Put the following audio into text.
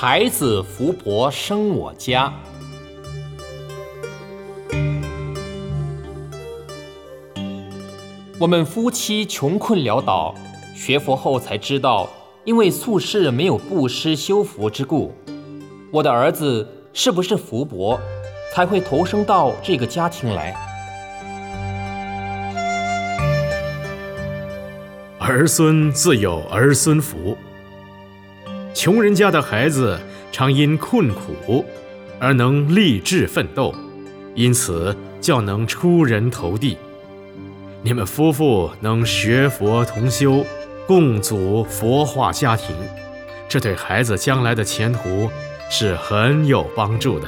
孩子福薄生我家。我们夫妻穷困潦倒，学佛后才知道，因为宿世没有布施修福之故。我的儿子是不是福薄，才会投生到这个家庭来？儿孙自有儿孙福。穷人家的孩子常因困苦而能励志奋斗，因此较能出人头地。你们夫妇能学佛同修，共组佛化家庭，这对孩子将来的前途是很有帮助的。